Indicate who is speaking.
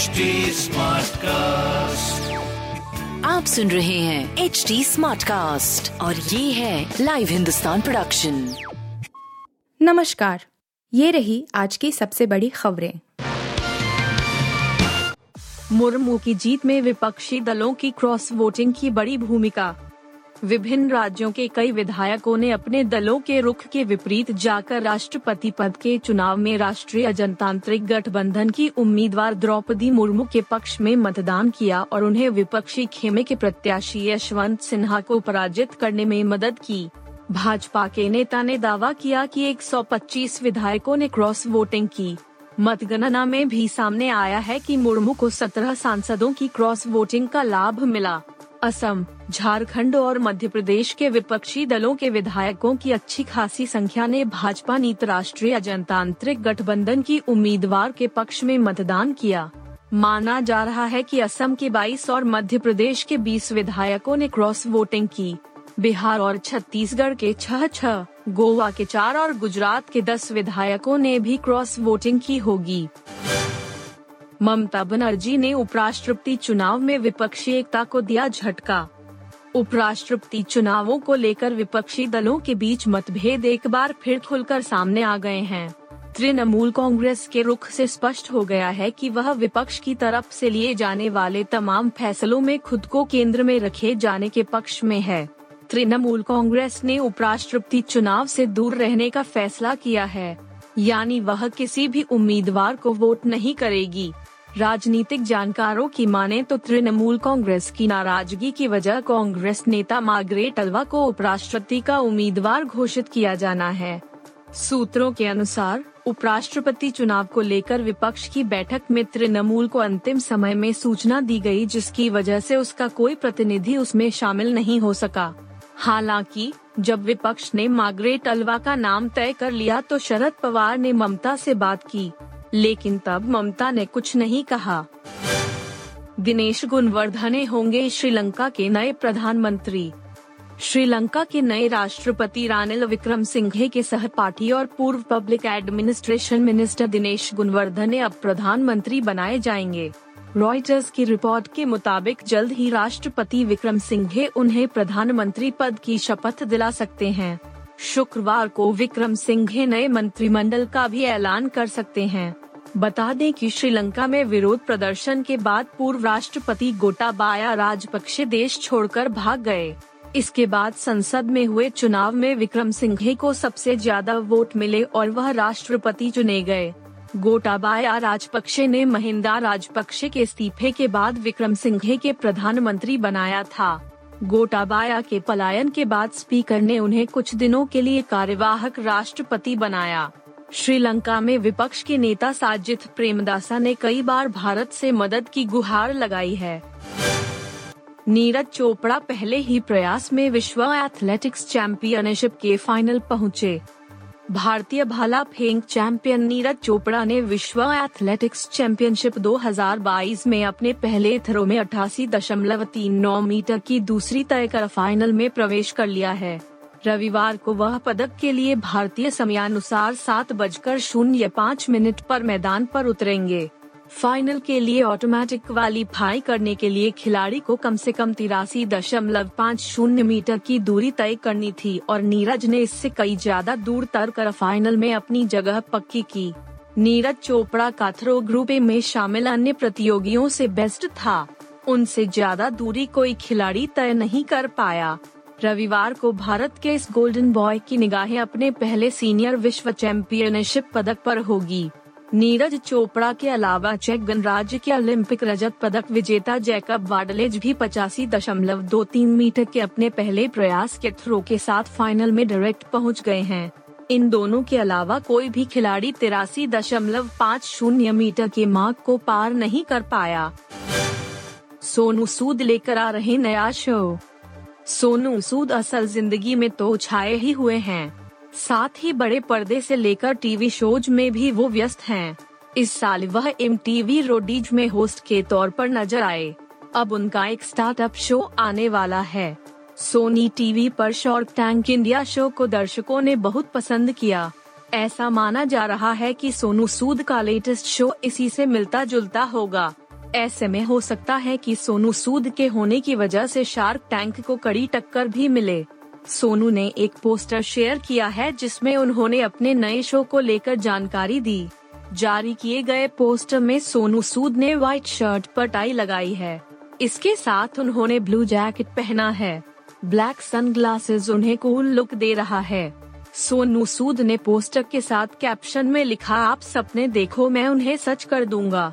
Speaker 1: HD cast
Speaker 2: आप सुन रहे हैं एच डी स्मार्ट कास्ट और ये है लाइव हिंदुस्तान प्रोडक्शन
Speaker 3: नमस्कार ये रही आज की सबसे बड़ी खबरें।
Speaker 4: मुर्मू की जीत में विपक्षी दलों की क्रॉस वोटिंग की बड़ी भूमिका। विभिन्न राज्यों के कई विधायकों ने अपने दलों के रुख के विपरीत जाकर राष्ट्रपति पद के चुनाव में राष्ट्रीय जनतांत्रिक गठबंधन की उम्मीदवार द्रौपदी मुर्मू के पक्ष में मतदान किया और उन्हें विपक्षी खेमे के प्रत्याशी यशवंत सिन्हा को पराजित करने में मदद की। भाजपा के नेता ने दावा किया कि 125 विधायकों ने क्रॉस वोटिंग की। मतगणना में भी सामने आया है कि मुर्मू को 17 सांसदों की क्रॉस वोटिंग का लाभ मिला। असम, झारखंड और मध्य प्रदेश के विपक्षी दलों के विधायकों की अच्छी खासी संख्या ने भाजपा नीत राष्ट्रीय जनतांत्रिक गठबंधन की उम्मीदवार के पक्ष में मतदान किया। माना जा रहा है कि असम के 22 और मध्य प्रदेश के 20 विधायकों ने क्रॉस वोटिंग की। बिहार और छत्तीसगढ़ के छह छह, गोवा के चार और गुजरात के दस विधायकों ने भी क्रॉस वोटिंग की होगी। ममता बनर्जी ने उपराष्ट्रपति चुनाव में विपक्षी एकता को दिया झटका। उपराष्ट्रपति चुनावों को लेकर विपक्षी दलों के बीच मतभेद एक बार फिर खुलकर सामने आ गए हैं। तृणमूल कांग्रेस के रुख से स्पष्ट हो गया है कि वह विपक्ष की तरफ़ से लिए जाने वाले तमाम फैसलों में खुद को केंद्र में रखे जाने के पक्ष में है। तृणमूल कांग्रेस ने उपराष्ट्रपति चुनाव से दूर रहने का फैसला किया है। यानी वह किसी भी उम्मीदवार को वोट नहीं करेगी। राजनीतिक जानकारों की माने तो तृणमूल कांग्रेस की नाराज़गी की वजह कांग्रेस नेता मार्गरेट अल्वा को उपराष्ट्रपति का उम्मीदवार घोषित किया जाना है। सूत्रों के अनुसार, उपराष्ट्रपति चुनाव को लेकर विपक्ष की बैठक में तृणमूल को अंतिम समय में सूचना दी गई जिसकी वजह से उसका कोई प्रतिनिधि उसमें शामिल नहीं हो सका। हालाँकि, जब विपक्ष ने मार्गरेट अल्वा का नाम तय कर लिया तो शरद पवार ने ममता से बात की। लेकिन तब ममता ने कुछ नहीं कहा। दिनेश गुणवर्धने होंगे श्रीलंका के नए प्रधानमंत्री। श्रीलंका के नए राष्ट्रपति रानिल विक्रम सिंघे के सहपाठी और पूर्व public administration minister Dinesh Gunawardena अब प्रधानमंत्री बनाए जाएँगे। रॉयटर्स की रिपोर्ट के मुताबिक जल्द ही राष्ट्रपति विक्रम सिंघे उन्हें प्रधानमंत्री पद की शपथ दिला सकते हैं। शुक्रवार को विक्रम सिंघे नए मंत्रिमंडल का भी ऐलान कर सकते हैं। बता दें कि श्रीलंका में विरोध प्रदर्शन के बाद पूर्व राष्ट्रपति गोटाबाया राजपक्षे देश छोड़कर भाग गए। इसके बाद संसद में हुए चुनाव में विक्रम सिंघे को सबसे ज़्यादा वोट मिले और वह राष्ट्रपति चुने गए। गोटाबाया राजपक्षे ने महिंदा राजपक्षे के इस्तीफे के बाद विक्रम सिंघे के प्रधानमंत्री बनाया था। गोटाबाया के पलायन के बाद स्पीकर ने उन्हें कुछ दिनों के लिए कार्यवाहक राष्ट्रपति बनाया। श्रीलंका में विपक्ष के नेता साजिद प्रेमदासा ने कई बार भारत से मदद की गुहार लगाई है नीरज चोपड़ा पहले ही प्रयास में विश्व एथलेटिक्स चैंपियनशिप के फाइनल पहुँचे। भारतीय भाला फेंक चैंपियन नीरज चोपड़ा ने विश्व एथलेटिक्स चैंपियनशिप 2022 में अपने पहले थ्रो में अठासी दशमलव तीन नौ मीटर की दूसरी तय कर फाइनल में प्रवेश कर लिया है रविवार को वह पदक के लिए भारतीय समयानुसार सात बजकर शून्य पाँच मिनट पर मैदान पर उतरेंगे। फाइनल के लिए ऑटोमेटिक क्वालीफाई करने के लिए खिलाड़ी को कम से कम तिरासी दशमलव पाँच शून्य मीटर की दूरी तय करनी थी और नीरज ने इससे कई ज़्यादा दूर तर कर फाइनल में अपनी जगह पक्की की। नीरज चोपड़ा का थ्रो ग्रुप ए में शामिल अन्य प्रतियोगियों से बेस्ट था। उनसे ज़्यादा दूरी कोई खिलाड़ी तय नहीं कर पाया। रविवार को भारत के इस गोल्डन बॉय की निगाहें अपने पहले सीनियर विश्व चैंपियनशिप पदक पर होगी। नीरज चोपड़ा के अलावा चेक गणराज्य के ओलंपिक रजत पदक विजेता जैकब वाडलेज भी पचासी दशमलव दो तीन मीटर के अपने पहले प्रयास के थ्रो के साथ फाइनल में डायरेक्ट पहुँच गए हैं। इन दोनों के अलावा कोई भी खिलाड़ी तिरासी दशमलव पाँच शून्य मीटर के मार्क को पार नहीं कर पाया। सोनू सूद लेकर आ रहे नया शो। सोनू सूद असल ज़िंदगी में तो छाए ही हुए हैं। साथ ही बड़े पर्दे से लेकर टीवी शोज़ में भी वो व्यस्त हैं। इस साल वह एम टीवी रोडीज में होस्ट के तौर पर नज़र आए। अब उनका एक स्टार्टअप शो आने वाला है। सोनी टीवी पर शॉर्क टैंक इंडिया शो को दर्शकों ने बहुत पसंद किया। ऐसा माना जा रहा है कि सोनू सूद का लेटेस्ट शो इसी से मिलता जुलता होगा। ऐसे में हो सकता है कि सोनू सूद के होने की वजह से शार्क टैंक को कड़ी टक्कर भी मिले। सोनू ने एक पोस्टर शेयर किया है जिसमें उन्होंने अपने नए शो को लेकर जानकारी दी। जारी किए गए पोस्टर में सोनू सूद ने व्हाइट शर्ट पर टाई लगाई है। इसके साथ उन्होंने ब्लू जैकेट पहना है। ब्लैक सनग्लासेस उन्हें कूल लुक दे रहा है। सोनू सूद ने पोस्टर के साथ कैप्शन में लिखा, आप सपने देखो, मैं उन्हें सच कर दूँगा।